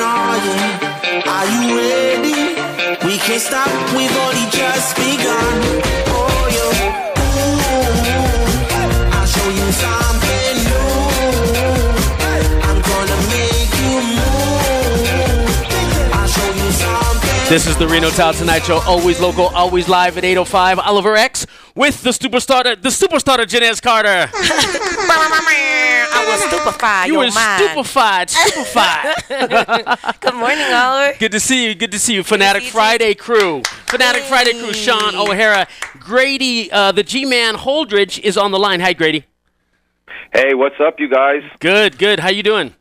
No, yeah. Are you ready? We can't stop, we've only just begun. Oh yeah. Ooh, I'll show you something This is the Reno Tahoe Tonight Show, always local, always live at 805. Oliver X with the superstar, the superstar Jenes Carter. I was stupefied. You were mind. stupefied, stupefied. Good morning, Oliver. Good to see you. Good to see you, Fanatic see you too. Friday crew. Fanatic Friday crew. Shaun O'Harra, Grady, uh, the G-Man Holdridge is on the line. Hi, Grady. Hey, what's up, you guys? Good, good. How you doing?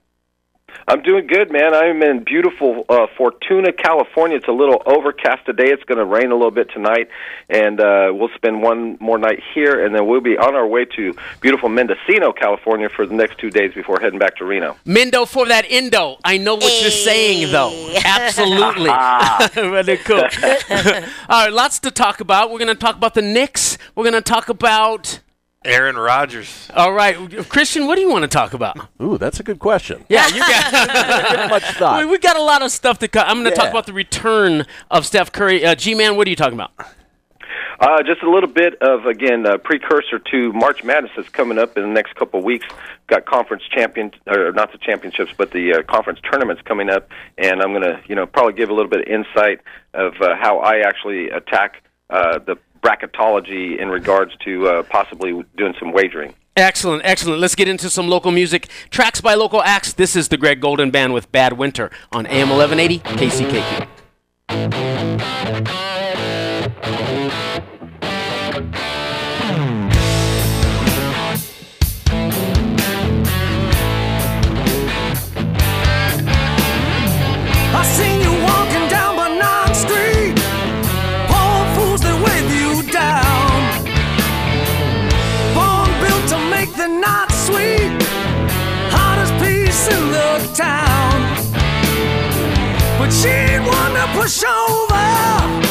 I'm doing good, man. I'm in beautiful uh, Fortuna, California. It's a little overcast today. It's going to rain a little bit tonight, and uh, we'll spend one more night here, and then we'll be on our way to beautiful Mendocino, California, for the next two days before heading back to Reno. Mendo for that Indo. I know what you're saying, though. Absolutely. really cool. All right, lots to talk about. We're going to talk about the Knicks. We're going to talk about. Aaron Rodgers. All right, Kristian, what do you want to talk about? Ooh, that's a good question. Yeah, you got. Much we, thought. we got a lot of stuff to. Co- I'm going to talk about the return of Steph Curry. Uh, G-Man, what are you talking about? Uh, just a little bit of again a precursor to March Madness that's coming up in the next couple of weeks. Got conference champion or not the championships, but the uh, conference tournaments coming up, and I'm gonna you know probably give a little bit of insight of uh, how I actually attack uh, the bracketology in regards to uh, possibly doing some wagering. Excellent, excellent. Let's get into some local music. Tracks by local acts. This is the Greg Golden Band with Bad Winter on AM 1180 KCKQ. But she ain't one to push over.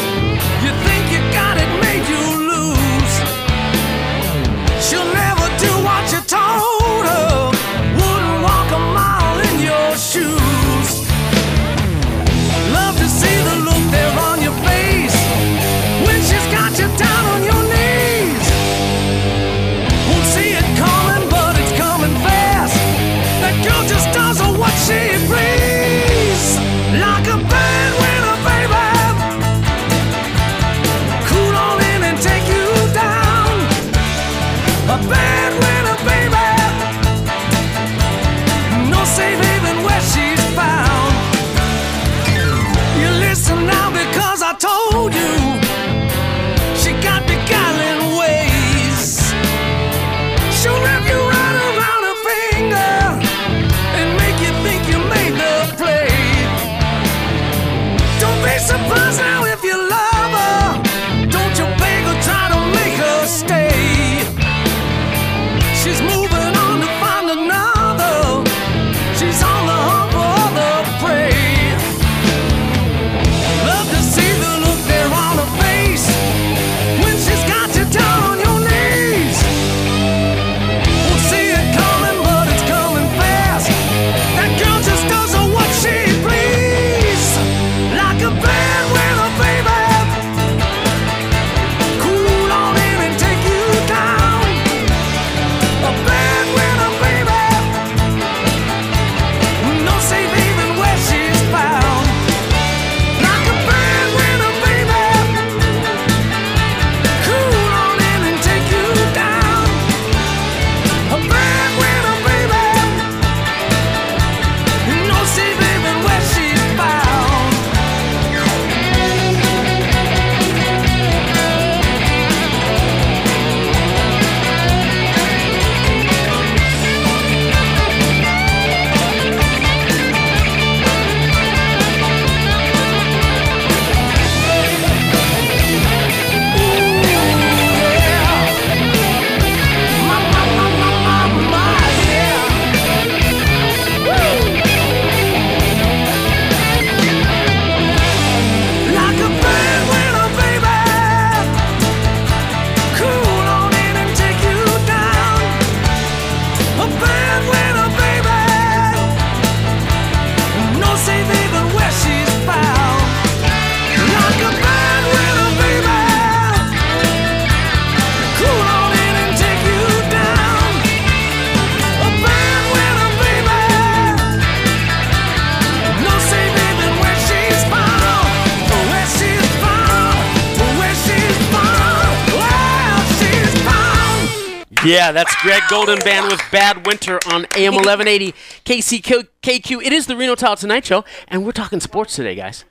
Yeah, that's Greg Goldenband with Bad Winter on AM 1180 KCKQ. It is the Reno Tahoe Tonight Show, and we're talking sports today, guys.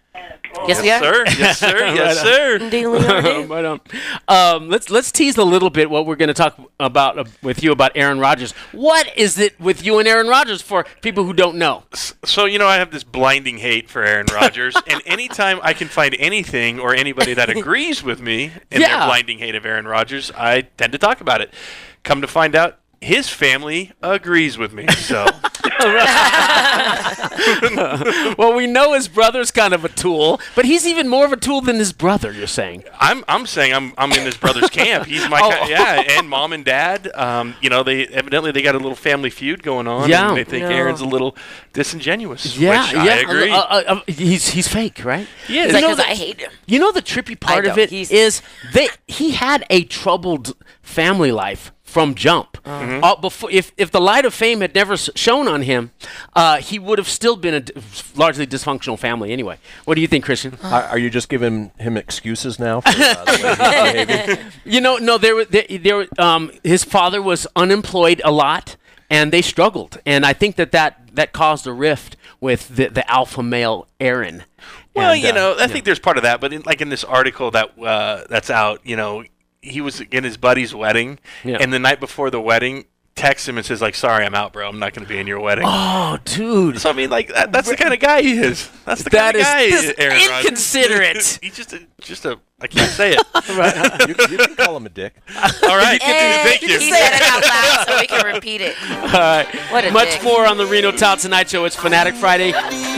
Yes, we are. Sir, yes, sir, yes, sir. Indeed, we are. Um, um, let's let's tease a little bit what we're going to talk about uh, with you about Aaron Rodgers. What is it with you and Aaron Rodgers for people who don't know? So you know, I have this blinding hate for Aaron Rodgers, and anytime I can find anything or anybody that agrees with me in Yeah. their blinding hate of Aaron Rodgers, I tend to talk about it. Come to find out, his family agrees with me. So Well, we know his brother's kind of a tool, but he's even more of a tool than his brother. You're saying? I'm I'm saying I'm I'm in his brother's camp. He's my Oh. ki- yeah, and mom and dad. Um, you know, they evidently they got a little family feud going on. Yeah. and they think No. Aaron's a little disingenuous. Yeah, which yeah. I agree. Uh, uh, uh, he's he's fake, right? Yeah. You Is know because the- I hate him? You know the trippy part of don't. it He's- is they he had a troubled family life from jump. Mm-hmm. Uh, before, if if the light of fame had never s- shone on him, uh, he would have still been a d- largely dysfunctional family anyway. What do you think, Kristian? Are, are you just giving him excuses now? For, uh, the way he's behaving? You know, no, there were there, there were, um, his father was unemployed a lot, and they struggled, and I think that that, that caused a rift with the, the alpha male Aaron. Well, And, you uh, know, I think there's part of that, but in, like in this article that uh, that's out, you know, he was in his buddy's wedding, Yeah. and the night before the wedding, texts him and says like, "Sorry, I'm out, bro. I'm not going to be in your wedding." Oh, dude. So I mean, like that, that's the kind of guy he is. That's the That kind of guy. is- this Aaron inconsiderate. He's just a just a. I can't say it. you, you can call him a dick. All right, Hey, thank he you. said it out loud so we can repeat it. All right. What a Much dick. more on the Reno Tahoe Tonight Show. It's Fanatic Friday.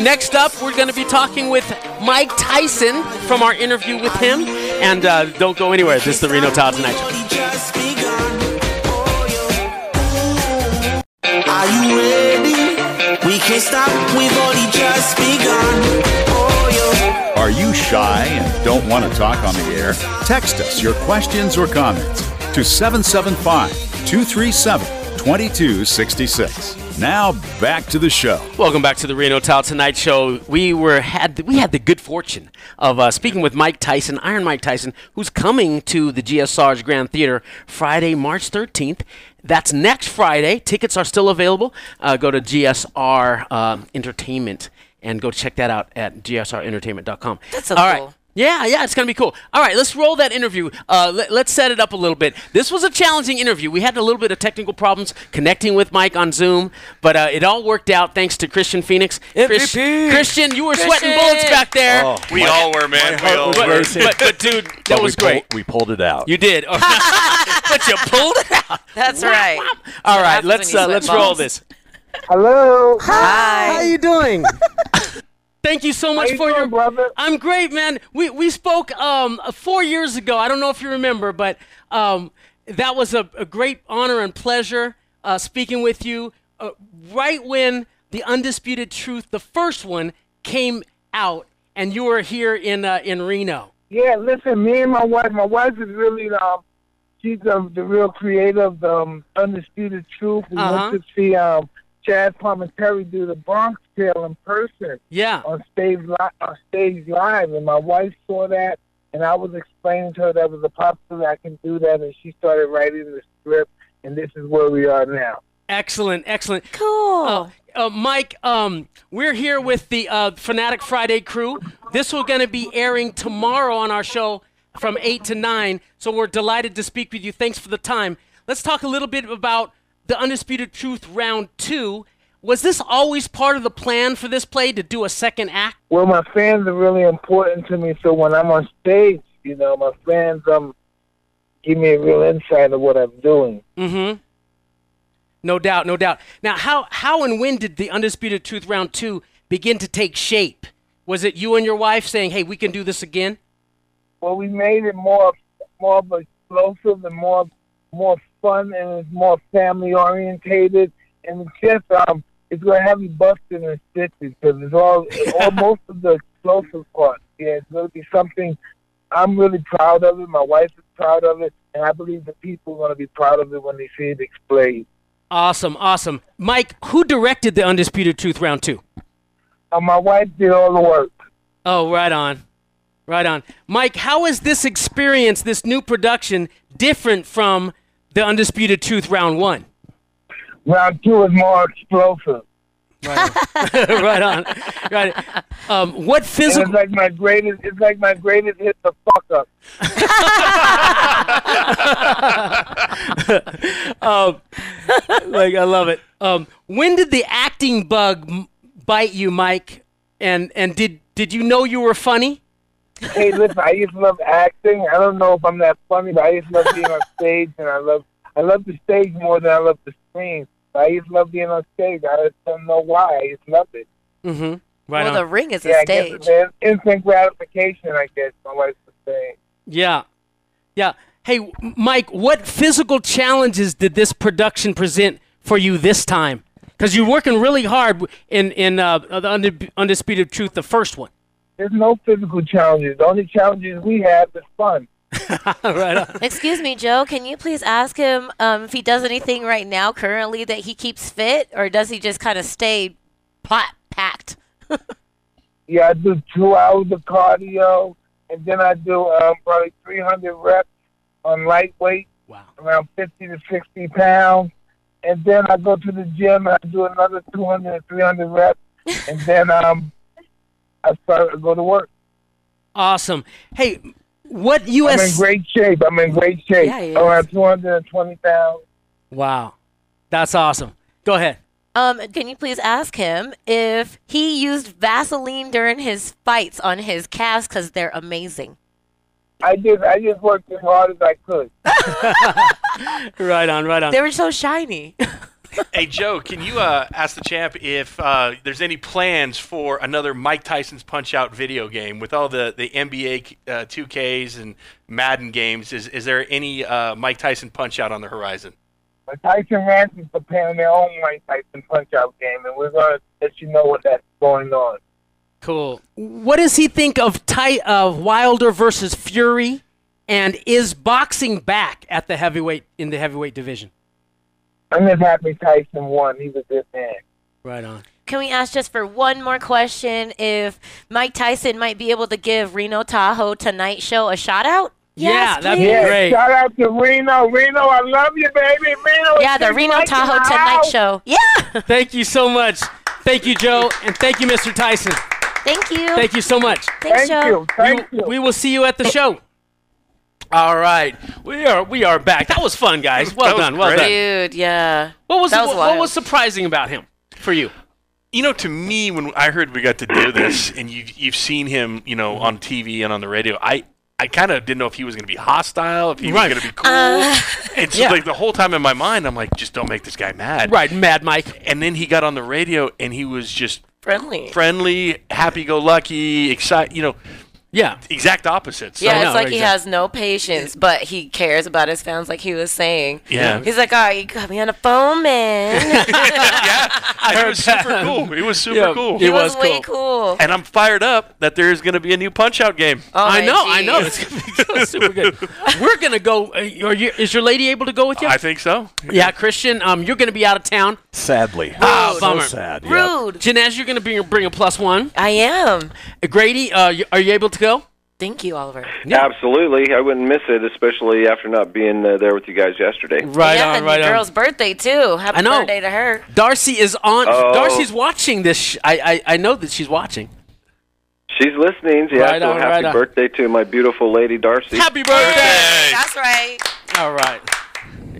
Next up, we're going to be talking with Mike Tyson from our interview with him. And uh, don't go anywhere. This is the Reno Tahoe Tonight Show. Only just begun. Yeah. Are you ready? We can't stop. We've only just begun. Oh. Are you shy and don't want to talk on the air? Text us your questions or comments to 775 237 2266. Now back to the show. Welcome back to the Reno Tahoe Tonight Show. We were had we had the good fortune of uh, speaking with Mike Tyson, Iron Mike Tyson, who's coming to the GSR's Grand Theater Friday, March 13th. That's next Friday. Tickets are still available. Uh, go to GSR uh, Entertainment and go check that out at gsrentertainment.com. That sounds All right. Cool. Yeah, yeah, it's gonna be cool. All right, let's roll that interview. Uh, let, let's set it up a little bit. This was a challenging interview. We had a little bit of technical problems connecting with Mike on Zoom, but uh, it all worked out thanks to Kristian Fenix. Chris- Kristian, you were sweating bullets back there. Oh, We all were, man. We all was but, were. but, but, dude, that But was we pull- great. we pulled it out. You did, but you pulled it out. That's right. All right, let's uh, let's roll this. Hello. Hi. How are you doing? Thank you so much you for doing, your brother? I'm great, man. We we spoke um four years ago. I don't know if you remember, but um that was a, a great honor and pleasure uh, speaking with you uh, right when the undisputed truth, the first one, came out, and you were here in uh, in Reno. Yeah, listen, me and my wife, my wife is really, um, she's the, the real creator of the um, Undisputed Truth. We Uh-huh. went to see um, Chazz Palminteri do the Bronx Tale in person Yeah. on stage, li- on stage live, and my wife saw that, and I was explaining to her that was a possibility I can do that, and she started writing the script, and this is where we are now. Excellent, excellent. Cool. Uh, uh, Mike, um, we're here with the uh, Fanatic Friday crew. This will going to be airing tomorrow on our show from 8 to 9. So we're delighted to speak with you. Thanks for the time. Let's talk a little bit about the Undisputed Truth Round 2. Was this always part of the plan for this play to do a second act? Well, my fans are really important to me, so when I'm on stage, you know, my fans um give me a real insight of what I'm doing. Mm-hmm. No doubt, no doubt. Now, how, how and when did the Undisputed Truth Round 2 begin to take shape? Was it you and your wife saying, hey, we can do this again? Well, we made it more more of explosive and more more fun and it's more family orientated and it's just um it's gonna have you busting and stitches because it's all all most of the explosive part. Yeah, it's gonna be something I'm really proud of it. My wife is proud of it, and I believe the people are gonna be proud of it when they see it displayed. Awesome, awesome. Mike, who directed the Undisputed Truth Round 2? Uh, my wife did all the work. Oh, right on. Right on. Mike, how is this experience, this new production, different from the undisputed truth round one? Round two is more explosive. right on. Right. Um, what And physical? it's like my greatest. It's like my greatest hit the fuck up. um, like I love it. Um, when did the acting bug bite you, Mike? And and did did you know you were funny? Hey, listen, I used to love acting. I don't know if I'm that funny, but I used to love being on stage, and I love I love the stage more than I love the screen. But I used to love being on stage. I just don't know why. I just love it. Mm-hmm. Right well, on. the ring is yeah, a I guess stage. it's an instant gratification. I guess my wife would say. Yeah. Yeah. Hey, Mike, what physical challenges did this production present for you this time? Because you're working really hard in in uh, the Undis- undisputed truth, the first one. There's no physical challenges. The only challenges we have is fun. right on. Excuse me, Joe. Can you please ask him um, if he does anything right now, currently, that he keeps fit, or does he just kind of stay pot packed? Yeah, I do two hours of cardio, and then I do um, probably 300 reps on lightweight, Wow. around 50 to 60 pounds. And then I go to the gym and I do another 200, 300 reps. and then um, I start to go to work. Awesome. Hey, what U.S. I'm in great shape. I'm in great shape. Yeah, he is. Around 220 pounds. Wow, that's awesome. Go ahead. Um, can you please ask him if he used Vaseline during his fights on his calves because they're amazing? I just, I just worked as hard as I could. Right on. Right on. They were so shiny. Hey Joe, can you uh, ask the champ if uh, there's any plans for another Mike Tyson's Punch Out video game with all the the NBA uh, 2Ks and Madden games? Is is there any uh, Mike Tyson Punch Out on the horizon? But Tyson Ranch is preparing their own Mike Tyson punch-out game, and we're going to let you know what that's going on. Cool. What does he think of Ty- of Wilder versus Fury, and is boxing back at the heavyweight in the heavyweight division? I'm just happy Tyson won. He's a good man. Right on. Can we ask just for one more question if Mike Tyson might be able to give Reno Tahoe Tonight Show a shout out? Yeah, Yes, that'd be please. Yeah, Great. shout out to Reno. Reno, I love you, baby. Reno. Yeah, the Reno Mike Tahoe the Tonight. Show. Yeah. Thank you so much. Thank you, Joe, and thank you, Mr. Tyson. Thank you. Thank you so much. Thanks, Thank Joe. you. Thank we, you. we will see you at the show. All right, we are we are back. That was fun, guys. Well That was done. Well done. Dude, yeah. What was That was what, what wild. was surprising about him for you? You know, to me, when I heard we got to do this, and you've you've seen him, you know, on TV and on the radio, I I kind of didn't know if he was going to be hostile, if he Right. was going to be cool. Uh, and so, Yeah. like the whole time in my mind, I'm like, just don't make this guy mad. Right, Mad Mike. And then he got on the radio, and he was just friendly. friendly, happy-go-lucky, excited. You know, Yeah. exact opposites. So- Yeah, it's know, like he has no patience, but he cares about his fans, like he was saying. Yeah. He's like, "Oh, you got me on the phone, man." yeah, and it was super cool. It was super Yeah, cool. he It was, was way cool. cool. and I'm fired up that there's going to be a new Punch Out game. Oh I my know, I know. It's gonna be good, super good. We're gonna go. Uh, are you, is your lady able to go with you? I think so. yeah, Kristian. Um, you're gonna be out of town. Sadly. Ah, so bummer. sad. Yep. Rude. Jenes, you're gonna bring bring a plus one. I am. Uh, Grady, uh, are you able to go? Thank you, Oliver. Yeah. Absolutely, I wouldn't miss it, especially after not being uh, there with you guys yesterday. Right yeah, on, and right the on. girl's birthday too. Happy I know. birthday to her. Darcy is on. Oh. Darcy's watching this. Sh- I, I I know that she's watching. She's listening. Yeah, Right so on, happy right on. birthday to my beautiful lady Darcy. Happy birthday! That's right. All right.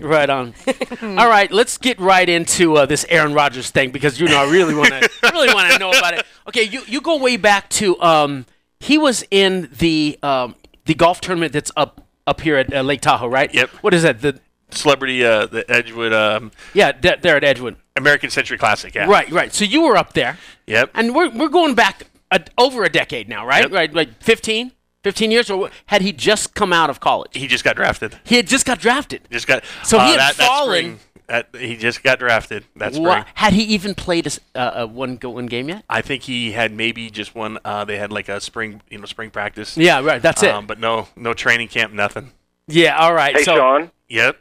Right on. All right, let's get right into uh, this Aaron Rodgers thing because you know I really want to really want to know about it. Okay, you you go way back to um he was in the um the golf tournament that's up up here at uh, Lake Tahoe, right? Yep. What is that? The Celebrity, uh, the Edgewood um, yeah, de- there at Edgewood. American Century Classic. Yeah. Right, right. So you were up there, Yep. and we're we're going back a, over a decade now, right? Yep. Right, like 15, 15 years, or had he just come out of college? He just got drafted. He had just got drafted. Just got. So he uh, had that, that fallen- spring, that- he just got drafted. That's spring. Wha- Had he even played a, uh, uh, one go one game yet? I think he had maybe just one. Uh, they had like a spring, you know, spring practice. Yeah, right. That's it. Um, but no, no training camp, nothing. Yeah, all right. Hey, so Shaun. Yep.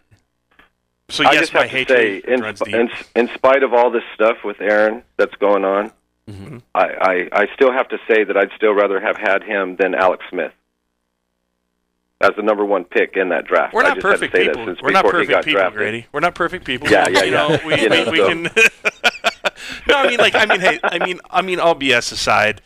So I yes, just my have to hatred say, in, runs sp- deep. in, in spite of all this stuff with Aaron that's going on, Mm-hmm. I, I, I still have to say that I'd still rather have had him than Alex Smith. As the number one pick in that draft. We're I not just had to perfect say that people. We're not before he perfect got people, drafted. Grady. We're not perfect people. Yeah, yeah, you yeah. Know, we, You know, we, we so- can. no, I mean, like, I mean, hey, I mean, I mean, all BS aside,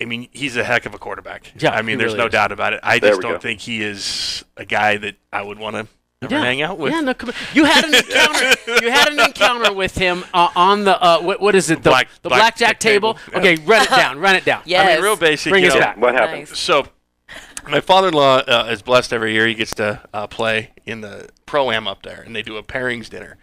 I mean, he's a heck of a quarterback. Yeah, I mean, he there's really no is. doubt about it. I There just don't go. think he is a guy that I would want to Yeah. hang out with. Yeah, no, come You had an encounter. you had an encounter with him uh, on the uh, what, what is it? The, Black- the blackjack blackjack table. table. Okay, run it down. Run it down. Yes. I mean, real basic. Bring you us know, back. What happened? Nice. So, my father-in-law uh, is blessed every year. He gets to uh, play in the pro am up there, and they do a pairings dinner.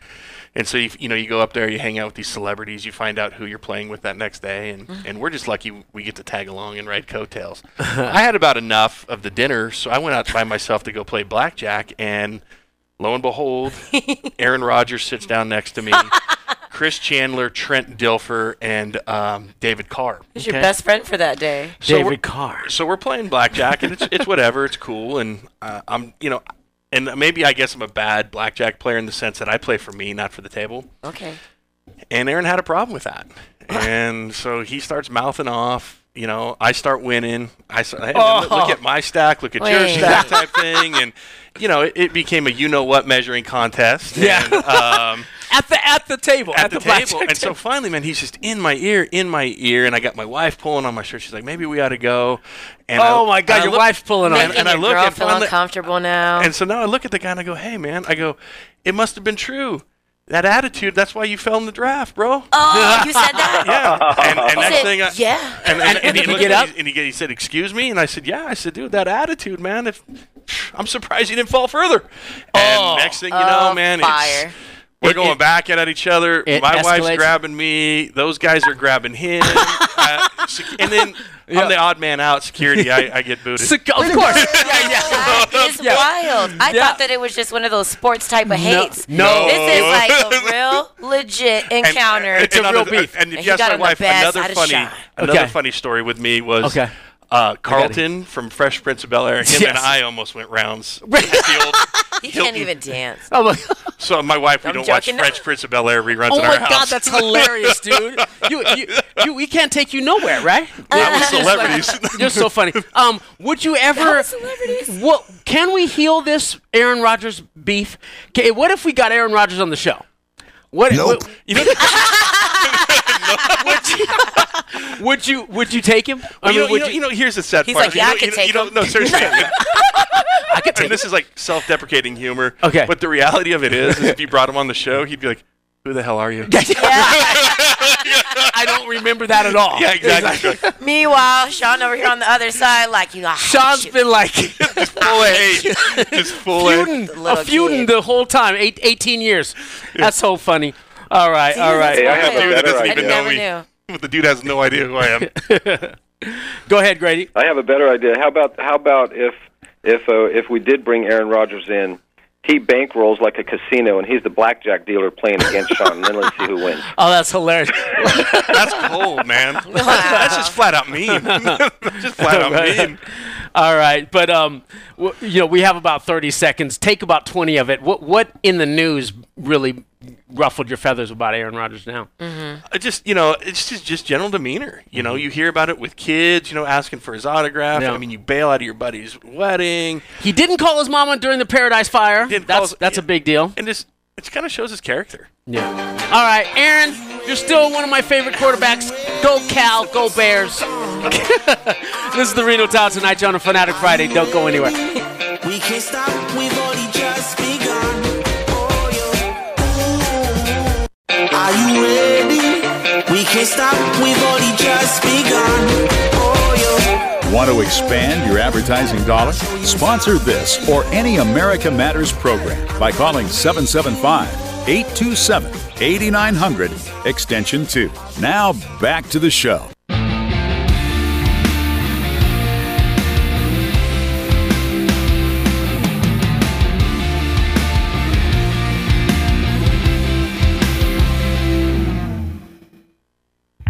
And so you, you know you go up there, you hang out with these celebrities, you find out who you're playing with that next day, and, and we're just lucky we get to tag along and ride coattails. I had about enough of the dinner, so I went out by myself to go play blackjack, and lo and behold, Aaron Rodgers sits down next to me, Chris Chandler, Trent Dilfer, and um, David Carr. Who's your Okay. best friend for that day? So we're- David Carr. so we're playing blackjack and it's it's whatever it's cool and uh, i'm you know and maybe i guess i'm a bad blackjack player in the sense that i play for me not for the table Okay. and aaron had a problem with that and so he starts mouthing off you know i start winning i start, hey, look, look at my stack look at your Wait. stack type thing and you know it, it became a you know what measuring contest Yeah. and, um, At the at the table. at, the, blackjack table. And so finally, man, he's just in my ear, in my ear, and I got my wife pulling on my shirt. She's like, "Maybe we ought to go." And Oh I- my God, and your look- wife's pulling on and, and I your look girl and feel finally, uncomfortable now. and so now I look at the guy and I go, "Hey, man," I go, "It must have been true." That attitude, that's why you fell in the draft, bro. oh, you said that? Yeah. And, and He next said, thing I, yeah. and, and, And- and, he he looked get up? me and he, and he said, "Excuse me," and I said, "Yeah." I said, "Dude, that attitude, man. If I'm surprised you didn't fall further." And Oh. next thing you know, Oh, man, fire. it's we're It- going it- back at each other. it My wife's grabbing me. Those guys are grabbing him. uh, sec- and then I'm the odd man out. Security, I, I get booted. Sec- of course. yeah, yeah. That is Yeah. wild. I Yeah. thought that it was just one of those sports type of hates. no. This is like a real legit encounter. It's a real the- beef. And And yes, got my on the wife. bad Another side funny, another Okay. funny story with me was Okay. Uh, Carlton from Fresh Prince of Bel Air. Him Yes. and I almost went rounds. at the old he can't Hilton. even dance. Oh my, So my wife, we I'm don't watch. Fresh Prince of Bel Air reruns oh in my our God, house. that's hilarious, dude. You, you, you, we can't take you nowhere, right? Not with It's like- celebrities. You're so funny. Um, would you ever? with celebrities. What can we heal this Aaron Rodgers beef? Okay, what if we got Aaron Rodgers on the show? What? Nope. what- you know, would, you, would you? Would you take him? I you, know, would you, know, you know, here's the sad He's part. like, You yeah, know- I could you know- take you know- him. No, seriously. I could take and this is like self-deprecating humor. Okay. But the reality of it is, is if you brought him on the show, he'd be like, "Who the hell are you?" I don't remember that at all. Yeah, exactly. Meanwhile, Shaun over here on the other side, like you. Know. Shaun's been like full of hate. Just full of feuding, The a feuding the whole time, eight, 18 years. That's so funny. All right, all right. Hey, I have a Dude, that doesn't even idea. know me. knew. But the dude has no idea who I am. Go ahead, Grady. I have a better idea. How about how about if if uh, if we did bring Aaron Rodgers in, he bankrolls like a casino, and he's the blackjack dealer playing against Shaun, and then let's see who wins. Oh, that's hilarious. That's cold, man. That's just flat out mean. Just flat out mean. All right, but um, w- you know, we have about 30 seconds. Take about 20 of it. What what in the news really ruffled your feathers about Aaron Rodgers now? I just you know, it's just just general demeanor. You know, mm-hmm. you hear about it with kids. You know, asking for his autograph. Yeah. I mean, you bail out of your buddy's wedding, He didn't call his mama during the Paradise Fire. Didn't call That's his- that's a big deal. and just it kind of shows his character. Yeah. All right, Aaron, you're still one of my favorite quarterbacks. Go Cal, go Bears. this is the Reno Tahoe Tonight Show on a Fanatic Friday. Don't go anywhere. We can't stop, we've only just begun. Oh, yeah. Are you ready? We can't stop, we've only just begun. Want to expand your advertising dollar? Sponsor this or any America Matters program by calling 775 827 8900 extension 2. Now back to the show.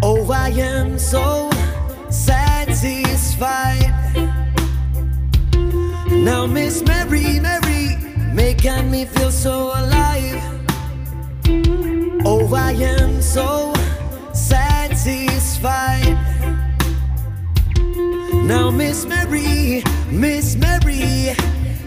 Oh, I am so satisfied. Now, Miss Mary, Mary, making me feel so alive. Oh, I am so satisfied. Now, Miss Mary, Miss Mary,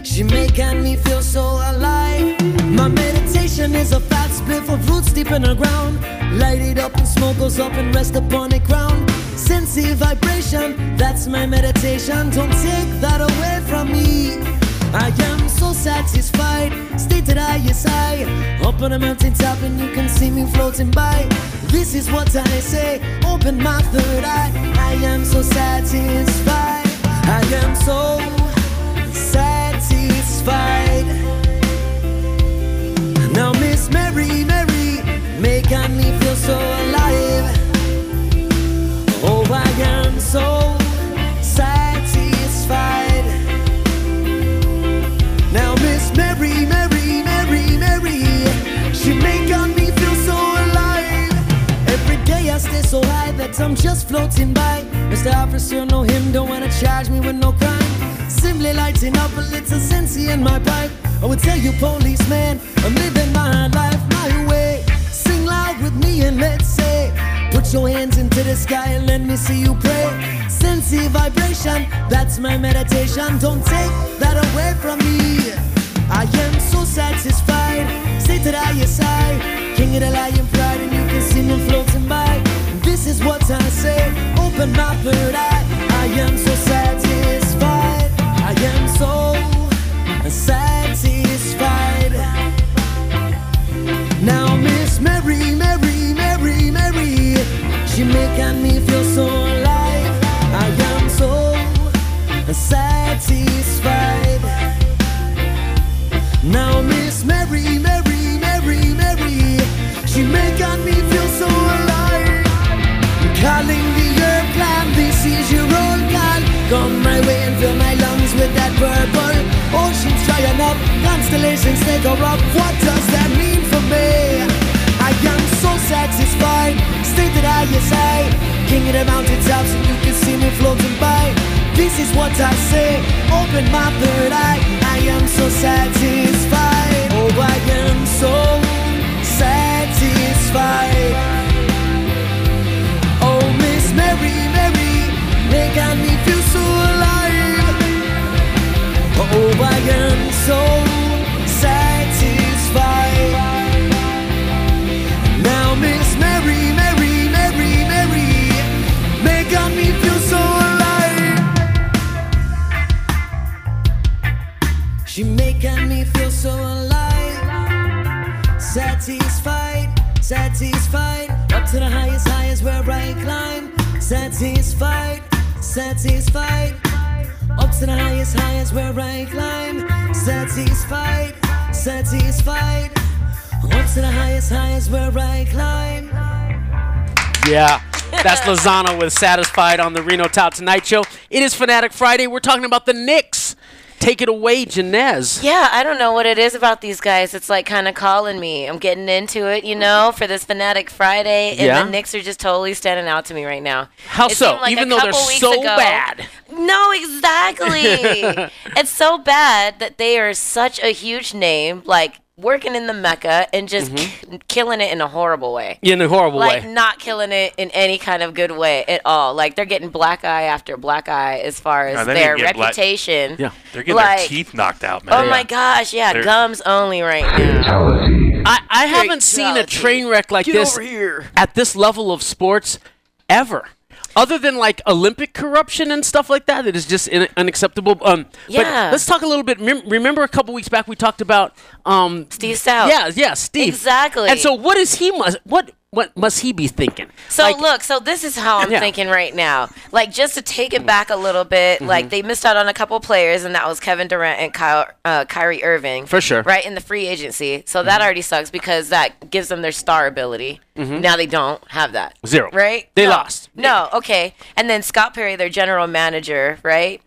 She making me feel so alive. My meditation is a fat spliff of roots deep in the ground. Light it up and smoke goes up and rest upon the ground. Sensey vibration, that's my meditation. Don't take that away from me. I am so satisfied, stated I yes I Up on a mountain top and you can see me floating by. This is what I say, open my third eye. I am so satisfied. I am so satisfied. Now Miss Mary, Mary Making me feel so alive Oh, I am so satisfied. Now Miss Mary, Mary, Mary, Mary She making me feel so alive. Every day I stay so high that I'm just floating by. Mr. Officer, no him, don't wanna charge me with no crime. Simply lighting up a little sensey in my pipe. I would tell you policeman, I'm living my life my way. Sing loud with me and let's Your hands into the sky and let me see you pray Sensey vibration, that's my meditation. Don't take that away from me. I am so satisfied. Say to the I, king of the lion pride, and you can see me floating by. This is what I say. Open my third eye. I am so satisfied. I am so satisfied. Now Miss Mary, Mary, Mary, Mary, she making me feel so alive. I am so satisfied. Now Miss Mary, Mary, Mary, Mary, she making me feel so alive. Calling the earth clan, this is your old call. Come my way and fill my lungs with that purple. Oh, Oceans drying up, constellations take a rock. What does that mean me? I am so satisfied. Stated I yes I, king of the mountaintops, and you can see me floating by. This is what I say. Open my third eye. I am so satisfied. Oh, I am so satisfied. Satisfied. Up to the highest, highest where I climb. Satisfied, satisfied. Up to the highest, highest where I climb. Yeah. That's Lozano with Satisfied on the Reno Tahoe Tonight Show. It is Fanatic Friday. We're talking about the Knicks. Take it away, Jenes. Yeah, I don't know what it is about these guys. It's like kind of calling me. I'm getting into it, you know, for this Fanatic Friday, and Yeah? the Knicks are just totally standing out to me right now. How It so? like Even though they're so ago- bad. No, exactly. it's so bad that they are such a huge name, like working in the Mecca and just mm-hmm. k- killing it in a horrible way. In a horrible like way. Like not killing it in any kind of good way at all. Like they're getting black eye after black eye as far as they need their to get black- reputation. Yeah. They're getting Like- their teeth knocked out, man. Oh my gosh, yeah, They're- gums only right now. I, I haven't seen a train wreck like Get this over here. at this level of sports ever. Other than like Olympic corruption and stuff like that, it is just in, unacceptable. Um, Yeah. But let's talk a little bit. Mem- remember a couple weeks back we talked about um, Steve Stoute. Yeah, yeah, Steve. Exactly. And so, what is he must what what must he be thinking? So Like, look, so this is how I'm Yeah. thinking right now. Like just to take it back a little bit, Mm-hmm. like they missed out on a couple players, and that was Kevin Durant and Kyle, uh, Kyrie Irving. For sure. Right in the free agency. So that already sucks because that gives them their star ability. Now they don't have that. Mm-hmm. Zero. Right? They No. lost. No. Okay. And then Scott Perry, their general manager, right?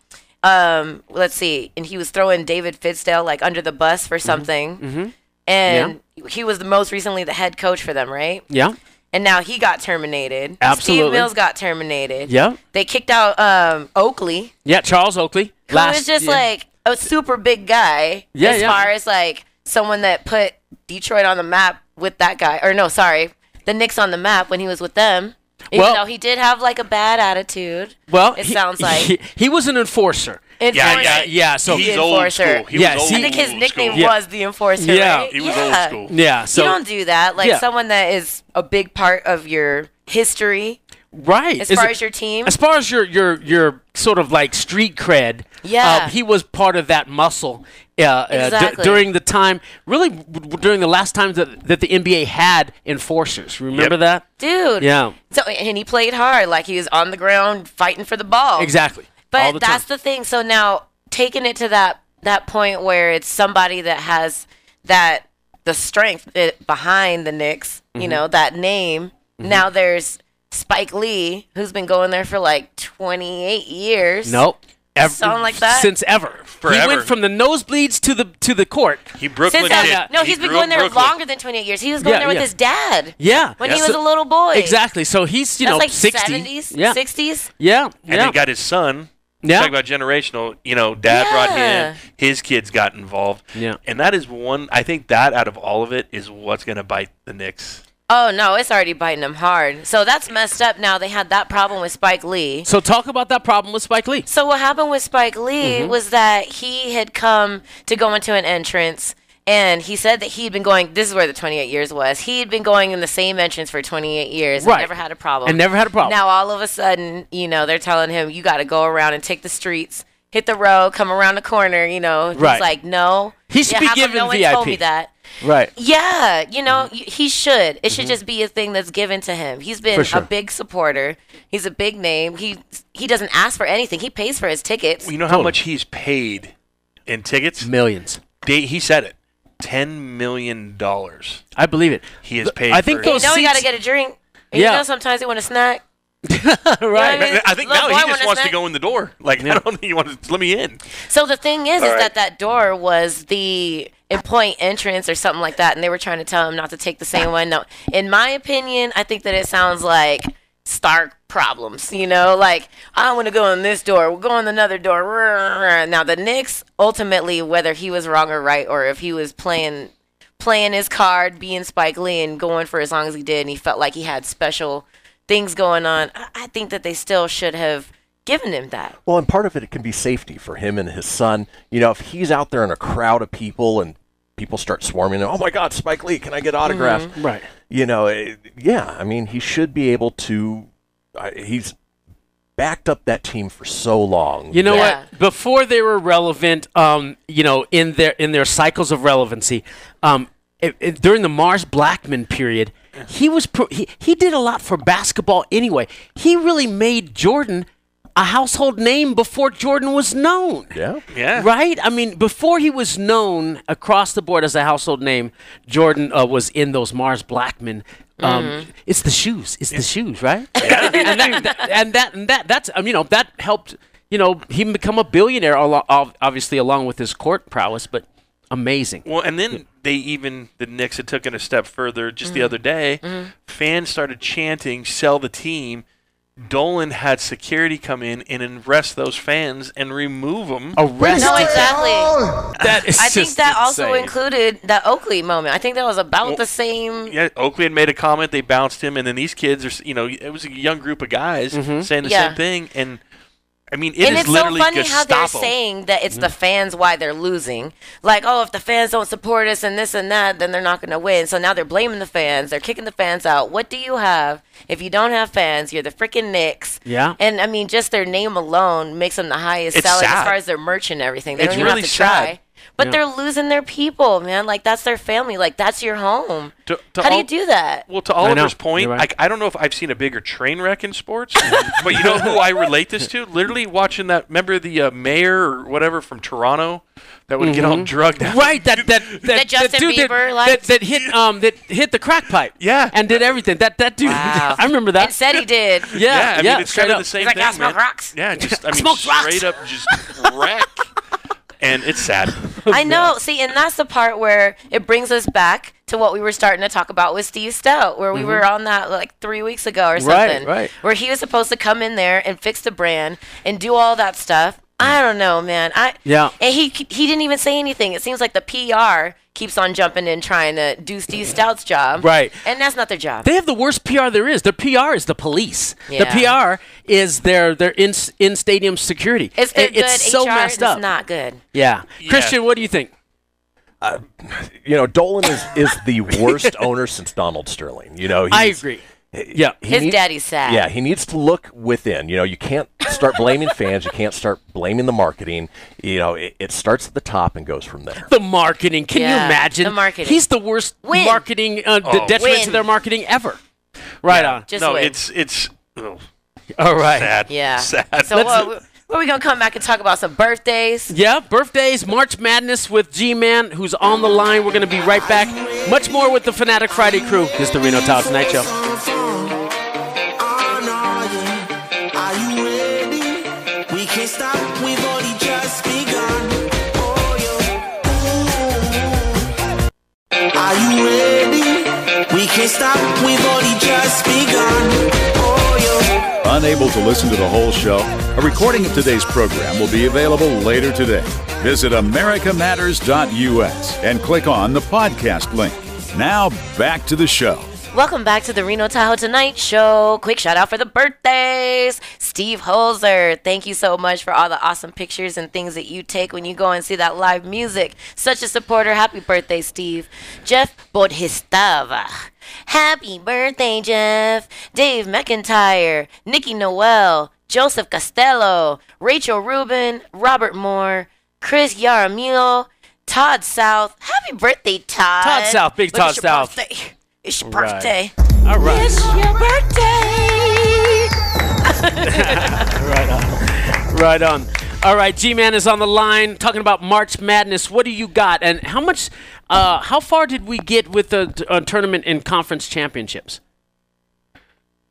Um, let's see, and he was throwing David Fizdale like under the bus Mm-hmm. for something. And he was the most recently the head coach for them, right? yeah, and now he got terminated. Absolutely. Steve Mills got terminated. Yeah. They kicked out um, Oakley, yeah. Charles Oakley. who last, was just yeah. like a super big guy Yeah, as yeah. far as like someone that put Detroit on the map with that guy. Or no, sorry, the Knicks on the map when he was with them. Even Well- though he did have like a bad attitude. Well, it he- sounds like. he, he was an enforcer. Enforcer. yeah, yeah. So he's The old enforcer. school. He Yeah, was see- old I think his school. nickname Yeah. was the enforcer. Yeah. right? He was yeah. old school. yeah. So you don't do that. Like Yeah. someone that is a big part of your history right as Is far it- as your team. as far as your your your sort of like street cred, Yeah. uh, he was part of that muscle uh, uh, d- Exactly. during the time, really w- w- during the last times that, that the NBA had enforcers. Remember Yep. that? Dude. Yeah. So and he played hard, like he was on the ground fighting for the ball. Exactly. All But the that's time. the thing. So now taking it to that that point where it's somebody that has that the strength eh, behind the Knicks, Mm-hmm. you know, that name. Now there's Spike Lee, who's been going there for like 28 years. Nope. Ev- Something like that? Since ever. He went from the nosebleeds to the to the court. He Brooklyn Since that. Yeah. no, He he's been going there Brooklyn. longer than 28 years. He was going Yeah, there with yeah. his dad. Yeah. When Yeah. he was So- a little boy. Exactly. So he's you That's know like 60. 70s, yeah. 60s. Yeah. And yeah. they got his son. Yeah. Talk about generational. You know, dad brought Yeah. him. His kids got involved. Yeah. And that is one. I think that out of all of it is what's going to bite the Knicks. Oh no, it's already biting them hard. So that's messed up. Now they had that problem with Spike Lee. so talk about that problem with Spike Lee. So what happened with Spike Lee Mm-hmm. was that he had come to go into an entrance and he said that he'd been going this is where the 28 years was. He'd been going in the same entrance for 28 years Right. and never had a problem. And never had a problem. Now all of a sudden, you know, they're telling him you got to go around and take the streets, hit the road, come around the corner, you know. Right. He's like, "No." He should Yeah, be how come given no one VIP. told me that. Right. Yeah, you know, y he should. It should mm-hmm. just be a thing that's given to him. He's been sure. a big supporter. He's a big name. He he doesn't ask for anything. He pays for his tickets. You know how Totally. much he's paid in tickets? Millions. They, he said it. Ten million dollars. I believe it. He has paid I think for- you those know, you got to get a drink. And Yeah. You know, sometimes you want a snack. right. mean? I think Little now he just wants to go in the door. Like I don't think he wants to let me in. So the thing is, All is right. that that door was the employee entrance or something like that, and they were trying to tell him not to take the same one. No, in my opinion, I think that it sounds like Stark problems. You know, like I want to go in this door, we'll go in another door. Now the Knicks, ultimately, whether he was wrong or right, or if he was playing playing his card, being Spike Lee and going for as long as he did, and he felt like he had special things going on, I, think that they still should have given him that. Well, and part of it, it can be safety for him and his son. You know, if he's out there in a crowd of people and people start swarming, oh my God, Spike Lee, can I get autographs? Mm-hmm. Right. You know, eh, yeah, I mean, he should be able to. Uh, he's backed up that team for so long. You know Yeah. what? Before they were relevant, um, you know, in their in their cycles of relevancy, um, it, it- during the Mars Blackmon period, he was pro- he he did a lot for basketball anyway. He really made Jordan a household name before Jordan was known. Yeah. Yeah. Right? I mean, before he was known across the board as a household name, Jordan uh, was in those Mars Blackmon. Um, Mm-hmm. It's the shoes. It's the shoes, right? and, that, that- and that and that that's um, you know that helped you know him become a billionaire. alo- Obviously, along with his court prowess, but amazing. Well, and then they even the Knicks had taken a step further just Mm-hmm. the other day. Fans started chanting, "Sell the team." Dolan had security come in and arrest those fans and remove them. Arrest. No, exactly. That is I think just that also included that Oakley moment. I think that was about Well, the same. Yeah, Oakley had made a comment. They bounced him, and then these kids are, you know, it was a young group of guys saying the Mm-hmm. Yeah. same thing. And I mean, it and is it's so literally funny how they're saying that it's the mm. fans why they're losing. Like, oh, if the fans don't support us and this and that, then they're not going to win. So now they're blaming the fans. They're kicking the fans out. What do you have if you don't have fans? You're the freaking Knicks. Yeah. And I mean, just their name alone makes them the highest It's seller as far as their merch and everything. They It's don't even really have to sad. try. But Yeah. they're losing their people, man. Like that's their family. Like that's your home. To- to How do you do that? Well, to I. Oliver's point, right. like I don't know if I've seen a bigger train wreck in sports, but you know who I relate this to? Literally watching that. Remember the uh, mayor or whatever from Toronto that would get all drugged out. Mm-hmm. Right, that that that, That Justin dude that- Bieber that, liked? that hit um that hit the crack pipe. Yeah. and did everything. That that dude. Wow. I remember that. And said he did. yeah, Yeah, I yeah, mean it's kind of the same He's like, thing, "I smoke man. rocks." Yeah, just I mean, Smokes rocks. straight up just wreck, and it's sad. I know. See, and that's the part where it brings us back to what we were starting to talk about with Steve Stoute, where we were on that like three weeks ago or Mm-hmm. Right, something. right. Where he was supposed to come in there and fix the brand and do all that stuff. I don't know, man. I Yeah. And he he didn't even say anything. It seems like the PR keeps on jumping in trying to do Steve Stoute's job. Right. And that's not their job. They have the worst PR there is. Their PR is the police. Yeah. The PR is their their in in stadium security. It's It- good it's so HR. messed It's up. not good. yeah. Kristian, what do you think? You know, Dolan is, is the worst owner since Donald Sterling. You know, I agree. Yeah. he His needs- daddy's sad. Yeah, he needs to look within. You know, you can't start blaming fans. You can't start blaming the marketing. You know, it, it starts at the top and goes from there. The marketing. Can you imagine? the marketing. He's the worst Win. marketing, uh, the Oh. detriment to their marketing ever. Right on. Just no, win. it's it's oh, All right. sad. yeah. sad. So what, what are we gonna come back and talk about some birthdays? Yeah, birthdays, March Madness with G Man, who's on the line. We're going to be right back. Much more with the Fanatic Friday crew. This is the Reno Tahoe Tonight Show. Are you ready? We can't stop, we've only just begun. Unable to listen to the whole show? A recording of today's program will be available later today. Visit americamatters.us and click on the podcast link. Now back to the show. Welcome back to the Reno Tahoe Tonight Show. Quick shout out for the birthdays. Steve Holzer, thank you so much for all the awesome pictures and things that you take when you go and see that live music. Such a supporter. Happy birthday, Steve. Jeff Bodhistava. Happy birthday, Jeff. Dave McIntyre, Nikki Noel, Joseph Costello, Rachel Rubin, Robert Moore, Chris Jaramillo, Todd South. Happy birthday, Todd. Todd South, big Todd South. birthday. It's your Right. birthday. All right. It's your birthday. Right on. All right, G Man is on the line talking about March Madness. What do you got? And how much, uh, how far did we get with the uh, tournament and conference championships?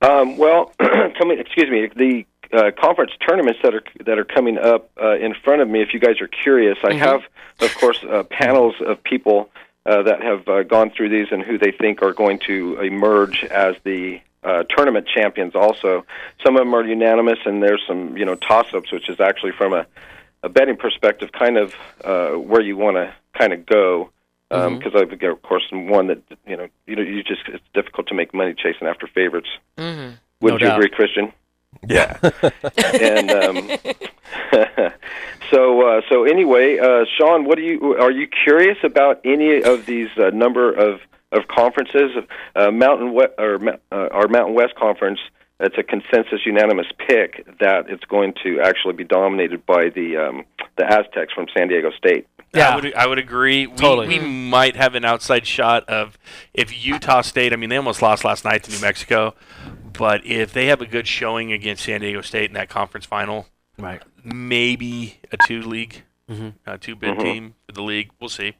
Um, well, coming, excuse me, the uh, conference tournaments that are that are coming up uh, in front of me. If you guys are curious, I have, of course, uh, panels of people uh, that have uh, gone through these and who they think are going to emerge as the uh, tournament champions. Also, some of them are unanimous, and there's some you know toss-ups, which is actually from a, a betting perspective, kind of uh, where you want to kind of go. Because I've got, of course, one that you know, you know, you just it's difficult to make money chasing after favorites. Mm-hmm. Wouldn't No you doubt. agree, Kristian? Yeah. and um, so uh, so anyway, uh, Shaun, what do you are you curious about any of these uh, number of of conferences? Uh, Mountain we- or Ma- uh, our Mountain West Conference. It's a consensus, unanimous pick that it's going to actually be dominated by the um, the Aztecs from San Diego State. Yeah. I would I would agree. We, we might have an outside shot of if Utah State. I mean, they almost lost last night to New Mexico, but if they have a good showing against San Diego State in that conference final, Right. maybe a two league, a two bid Mhm. team for the league. We'll see.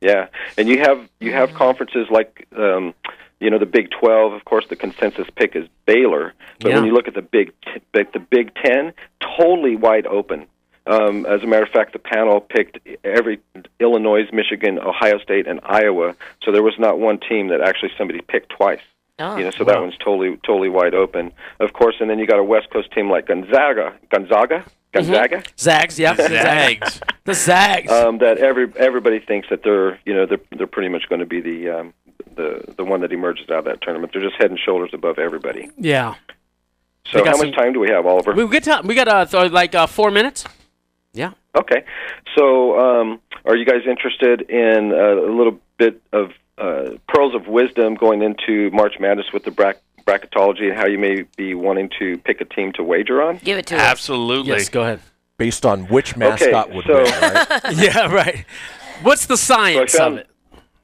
Yeah, and you have you have conferences like um, you know the Big Twelve. Of course, the consensus pick is Baylor, but Yeah. when you look at the Big T- the Big Ten, totally wide open. Um, as a matter of fact, the panel picked every Illinois, Michigan, Ohio State, and Iowa. So there was not one team that actually somebody picked twice. Oh. You know, so that one's totally totally wide open. Of course, and then you got a West Coast team like Gonzaga, Gonzaga, Gonzaga Zags, yeah. Zags. The Zags. um, that every everybody thinks that they're you know they're they're pretty much going to be the um, the the one that emerges out of that tournament. They're just head and shoulders above everybody. yeah. So They got how much time do we have, Oliver? We get time. We got uh, th- like uh, four minutes. Yeah. Okay, so um, are you guys interested in uh, a little bit of uh, pearls of wisdom going into March Madness with the brack- bracketology and how you may be wanting to pick a team to wager on? Give it to us. Absolutely. Yes. Go ahead. Based on which mascot would so- win, right? yeah. Right. What's the science found- of it?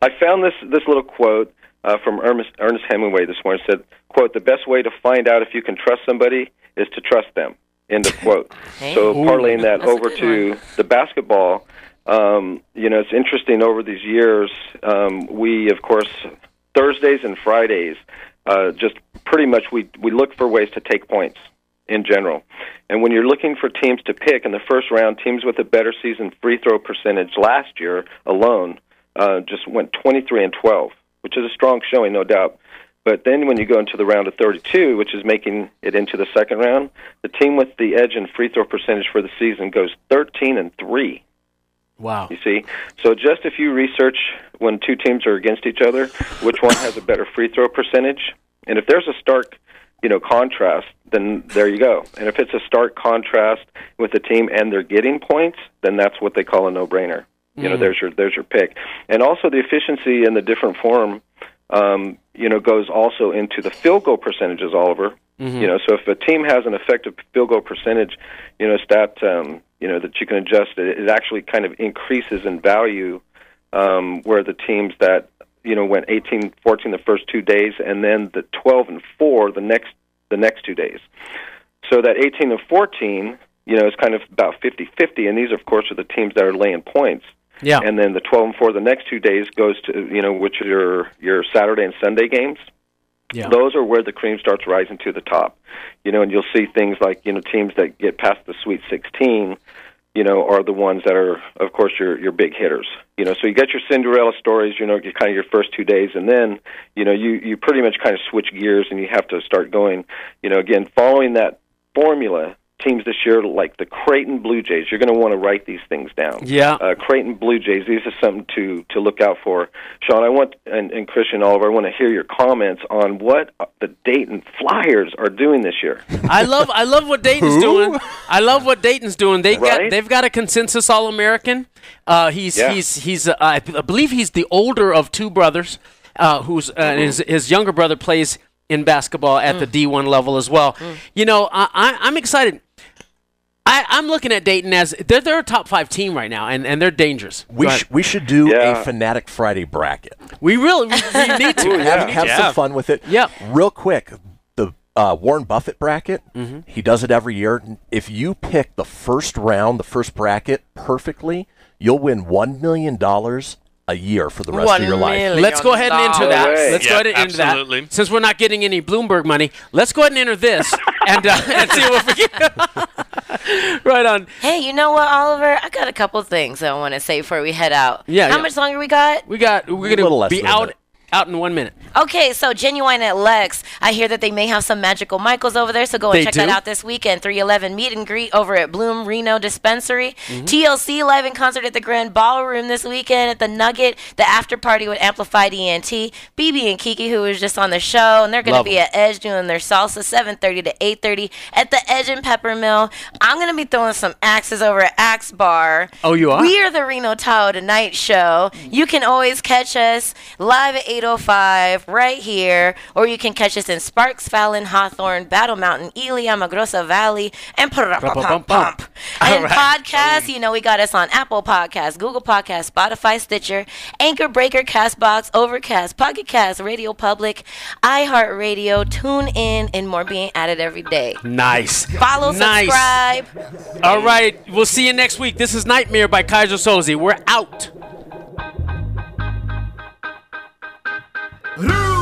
I found this this little quote uh, from Ernest, Ernest Hemingway this morning. It said, "quote The best way to find out if you can trust somebody is to trust them." End of quote. So parlaying that That's over to one. the basketball, um, you know, it's interesting. Over these years, um, we of course Thursdays and Fridays, uh, just pretty much we we look for ways to take points in general. And when you're looking for teams to pick in the first round, teams with a better season free throw percentage last year alone uh, just went 23 and 12, which is a strong showing, no doubt. But then when you go into the round of 32, which is making it into the second round, the team with the edge in free throw percentage for the season goes 13 and 3. Wow. You see, so just if you research when two teams are against each other, which one has a better free throw percentage, and if there's a stark you know, contrast, then there you go. And if it's a stark contrast with the team and they're getting points, then that's what they call a no-brainer. You know, there's your there's your pick, and also the efficiency and the different form, um, you know, goes also into the field goal percentages. Oliver, you know, so if a team has an effective field goal percentage, you know, stat, um, you know, that you can adjust, it, it actually kind of increases in value. Um, where the teams that you know went 18 14 the first two days and then the 12 and 4 the next the next two days so that 18 and 14 you know is kind of about 50-50 and these of course are the teams that are laying points Yeah. and then the 12 and 4 the next two days goes to you know which are your your Saturday and Sunday games Yeah. those are where the cream starts rising to the top you know and you'll see things like you know teams that get past the sweet 16 you know are the ones that are of course your your big hitters you know so you get your cinderella stories you know your kind of your first two days and then you know you you pretty much kind of switch gears and you have to start going you know again following that formula teams this year like the Creighton Blue Jays you're going to want to write these things down Yeah. uh, Creighton Blue Jays. These are something to to look out for. Shaun, I want and, and Kristian Oliver, I want to hear your comments on what the Dayton Flyers are doing this year. I love I love what Dayton's doing. I love what Dayton's doing. They got they've got a consensus All American. Uh, he's Yeah. he's he's uh, I b- I believe he's the older of two brothers, uh, who's uh, Mm-hmm. his his younger brother plays in basketball at Mm. the D one level as well. You know I, I I'm excited. I, I'm looking at Dayton as they're they're a top five team right now, and, and they're dangerous. We, Go sh- we should do Yeah. a Fanatic Friday bracket. we really we, we need to. have have Yeah. some fun with it. Yep. Real quick, the uh, Warren Buffett bracket, Mm-hmm. he does it every year. If you pick the first round, the first bracket perfectly, you'll win $1 million a year for the rest One of your life. Let's go ahead and enter that. way. Let's go ahead and enter absolutely. that. Since we're not getting any Bloomberg money, let's go ahead and enter this and, uh, and see what we get. right on. Hey, you know what, Oliver? I got a couple things I want to say before we head out. Yeah, How yeah. much longer we got? We got. We're gonna little less be than a out minute. Out in one minute. Okay, so Genuine at Lex. I hear that they may have some magical Michaels over there, so go and They check that out this weekend. 311 meet and greet over at Bloom Reno Dispensary. Mm-hmm. TLC live in concert at the Grand Ballroom this weekend at the Nugget. The after party with Amplified ENT. BB and Kiki, who was just on the show, and they're going to be 'em. at Edge doing their salsa 7:30 to 8:30 at the Edge and Peppermill. I'm going to be throwing some axes over at Axe Bar. Oh, you are? We are the Reno Tahoe Tonight Show. You can always catch us live at 8:05 right here, or you can catch us in Sparks, Fallon, Hawthorne, Battle Mountain, Ely, Amargosa Valley, and Pahrump. and right. podcasts. You know, we got us on Apple Podcasts, Google Podcasts, Spotify, Stitcher, Anchor Breaker, Castbox, Overcast, Pocket Cast, Radio Public, iHeartRadio. Tune in, and more being added every day. Nice. Follow, Nice. subscribe. All right. We'll see you next week. This is Nightmare by Kaiser Soze. We're out. Yes,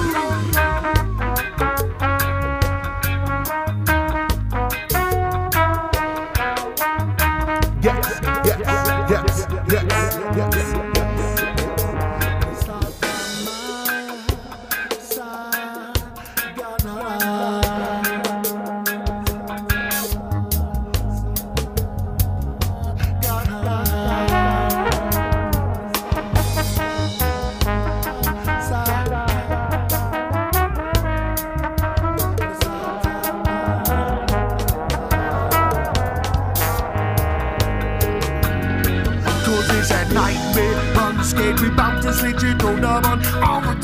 Cause it's a nightmare. Run scared, we bout to switch it on the on All the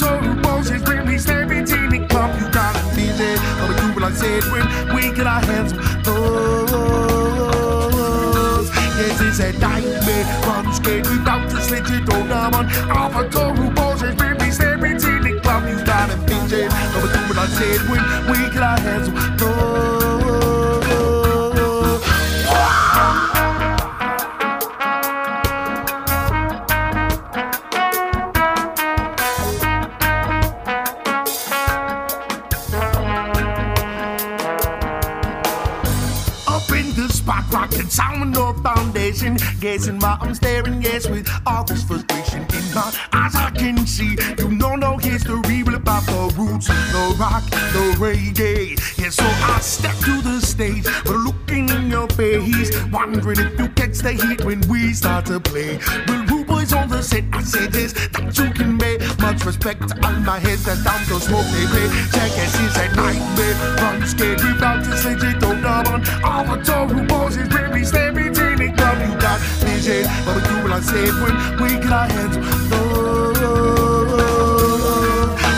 is when we step into the club. You gotta feel it. I'ma do what I said when we get our hands those Yes, it's a nightmare. Run scared, we bout to switch it on the on All the is when we step into the club. You gotta feel it. I'ma do what I said when we get our hands on Guessing why I'm staring, yes, with all this frustration in my eyes. I can see you know no history about the roots, the rock, the reggae. Yeah, so I step to the stage, but looking in your face, wondering if you catch the heat when we start to play. Will Rupert boys on the set. I say this that you can make much respect to all my heads that's down to smoke they play. Check it, she's a nightmare. Run scared without the sling, she don't know on. All the total boys is baby, stay vision, but we do what I say when we get our hands on.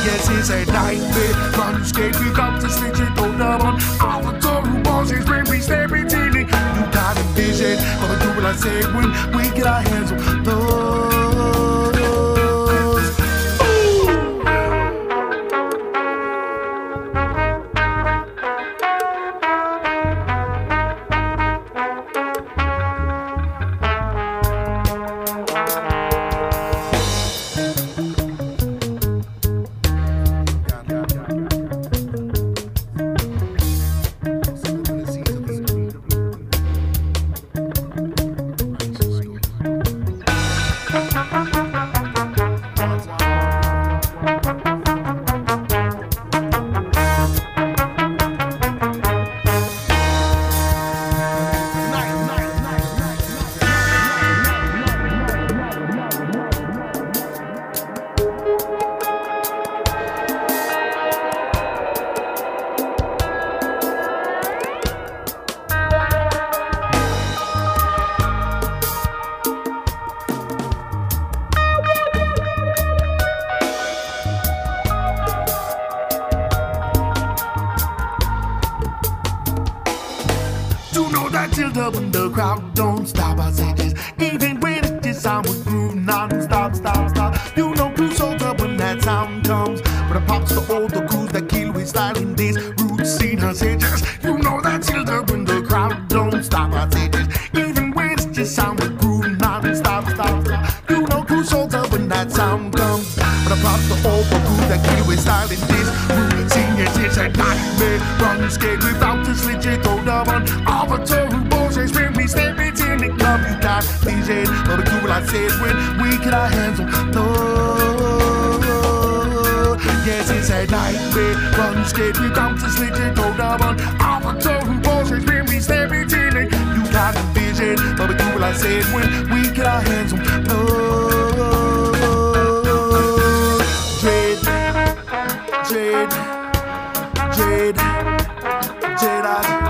Yes, it's a nightmare. Run scared without the sling, she don't know on. All the total boys is baby, stay between. You got a vision, but we do what I say when we get our hands on stop. I this, even when it's this sound with groove non-stop, stop, stop. You know sold up when that sound comes. But it pops for all the that kill with style in this rude scene. I this, you know that chilled up when the crowd don't stop. I this, even when it's just sound with groove non-stop, stop, stop. You know sold up when that sound comes. But it pops for all the crews that kill with style in this rude scene. Yes, nightmare. Run scared without this legit go down on all I said when we get our hands on love. Yes, it's a nightmare. Run scared without this legit go down on the turbos. It's when we step into the You got the vision, but we do what I said when we get our hands on love. Dread, dread. Jade, Jedi, Jedi,